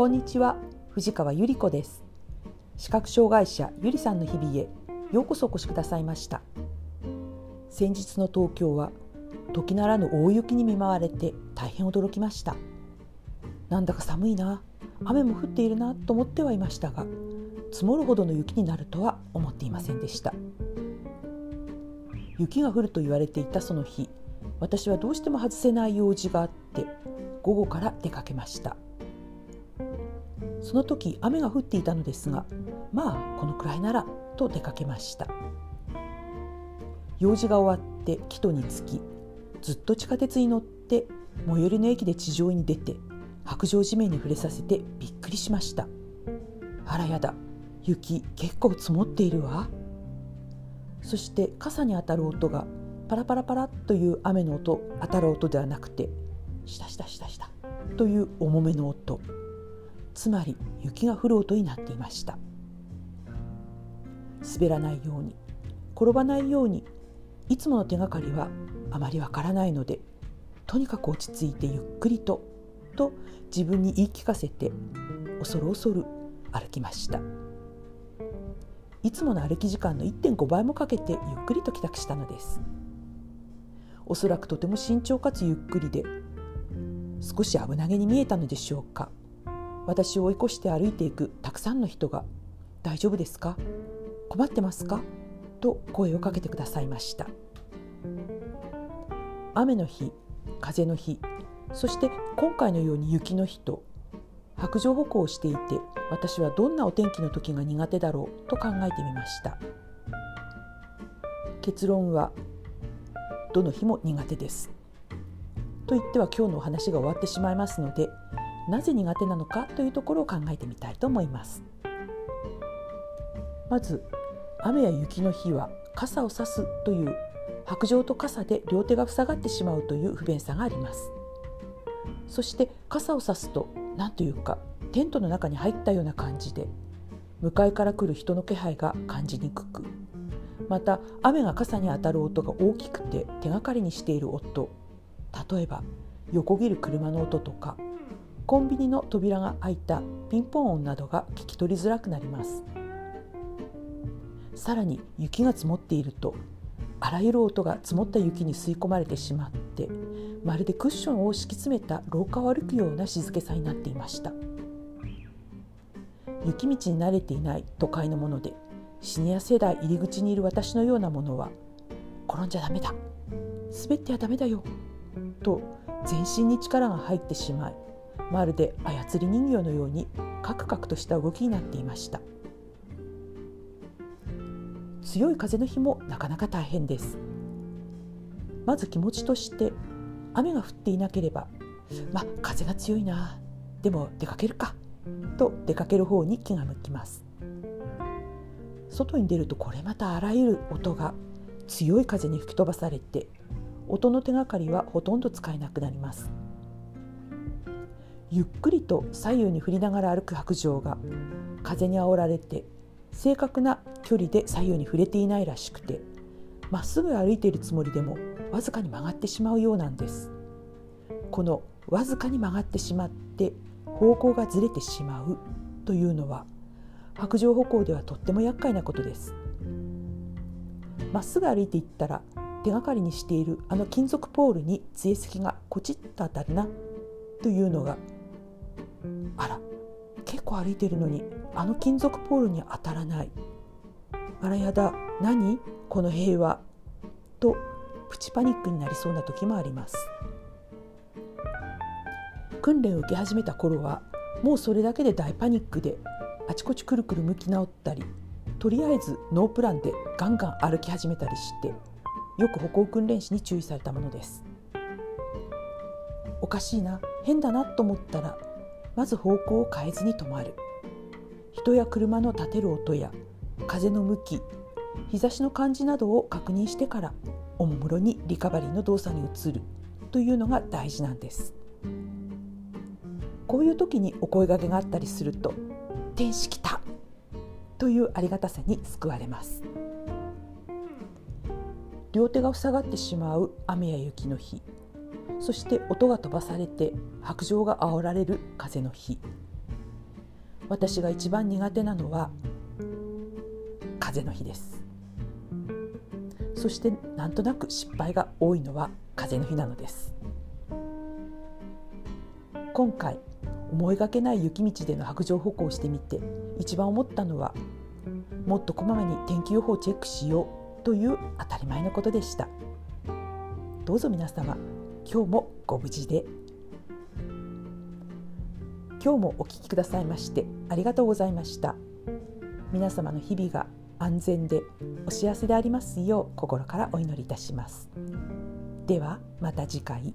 こんにちは藤川ゆり子です。視覚障害者ゆりさんの日々へようこそお越しくださいました。先日の東京は時ならぬ大雪に見舞われて大変驚きました。なんだか寒いな雨も降っているなと思ってはいましたが積もるほどの雪になるとは思っていませんでした。雪が降ると言われていたその日私はどうしても外せない用事があって午後から出かけました。その時雨が降っていたのですがまあこのくらいならと出かけました。用事が終わって帰途に着きずっと地下鉄に乗って最寄りの駅で地上に出て白状地面に触れさせてびっくりしました。あらやだ雪結構積もっているわ。そして傘に当たる音がパラパラパラという雨の音当たる音ではなくてシタシタシタシタという重めの音。つまり雪が降る音になっていました。滑らないように転ばないようにいつもの手がかりはあまりわからないのでとにかく落ち着いてゆっくりとと自分に言い聞かせて恐る恐る歩きました。いつもの歩き時間の1.5倍もかけてゆっくりと帰宅したのです。おそらくとても慎重かつゆっくりで少し危なげに見えたのでしょうか。私を追い越して歩いていくたくさんの人が「大丈夫ですか？困ってますか?」と声をかけてくださいました。雨の日風の日そして今回のように雪の日と白状歩行をしていて私はどんなお天気の時が苦手だろう？と考えてみました。結論はどの日も苦手です。と言っては今日のお話が終わってしまいますのでなぜ苦手なのかというところを考えてみたいと思います。まず雨や雪の日は傘を差すという白状と傘で両手が塞がってしまうという不便さがあります。そして傘を差すと何というかテントの中に入ったような感じで向かいから来る人の気配が感じにくくまた雨が傘に当たる音が大きくて手がかりにしている音例えば横切る車の音とかコンビニの扉が開いたピンポン音などが聞き取りづらくなります。さらに雪が積もっているとあらゆる音が積もった雪に吸い込まれてしまってまるでクッションを敷き詰めた廊下を歩くような静けさになっていました。雪道に慣れていない都会のものでシニア世代入り口にいる私のようなものは転んじゃダメだ。滑ってはダメだよ。と全身に力が入ってしまいまるで操り人形のようにカクカクとした動きになっていました。強い風の日もなかなか大変です。まず気持ちとして雨が降っていなければまあ風が強いなでも出かけるかと出かける方に気が向きます。外に出るとこれまたあらゆる音が強い風に吹き飛ばされて音の手がかりはほとんど使えなくなります。ゆっくりと左右に振りながら歩く白状が風にあおられて正確な距離で左右に触れていないらしくてまっすぐ歩いているつもりでもわずかに曲がってしまうようなんです。このわずかに曲がってしまって方向がずれてしまうというのは白状歩行ではとっても厄介なことです。まっすぐ歩いていったら手がかりにしているあの金属ポールに杖石がコチッと当たるなというのがあら結構歩いてるのにあの金属ポールに当たらない。あらやだ何？この平和。とプチパニックになりそうな時もあります。訓練を受け始めた頃はもうそれだけで大パニックであちこちくるくる向き直ったりとりあえずノープランでガンガン歩き始めたりしてよく歩行訓練士に注意されたものです。おかしいな変だなと思ったらまず方向を変えずに止まる人や車の立てる音や風の向き日差しの感じなどを確認してからおもむろにリカバリーの動作に移るというのが大事なんですこういう時にお声がけがあったりすると「天使来た!」というありがたさに救われます両手が塞がってしまう雨や雪の日そして音が飛ばされて白状が煽られる風の日。私が一番苦手なのは風の日です。そしてなんとなく失敗が多いのは風の日なのです。今回思いがけない雪道での白状歩行をしてみて一番思ったのはもっとこまめに天気予報をチェックしようという当たり前のことでした。どうぞ皆様今日もご無事で。今日もお聞きくださいましてありがとうございました。皆様の日々が安全でお幸せでありますよう心からお祈りいたします。ではまた次回。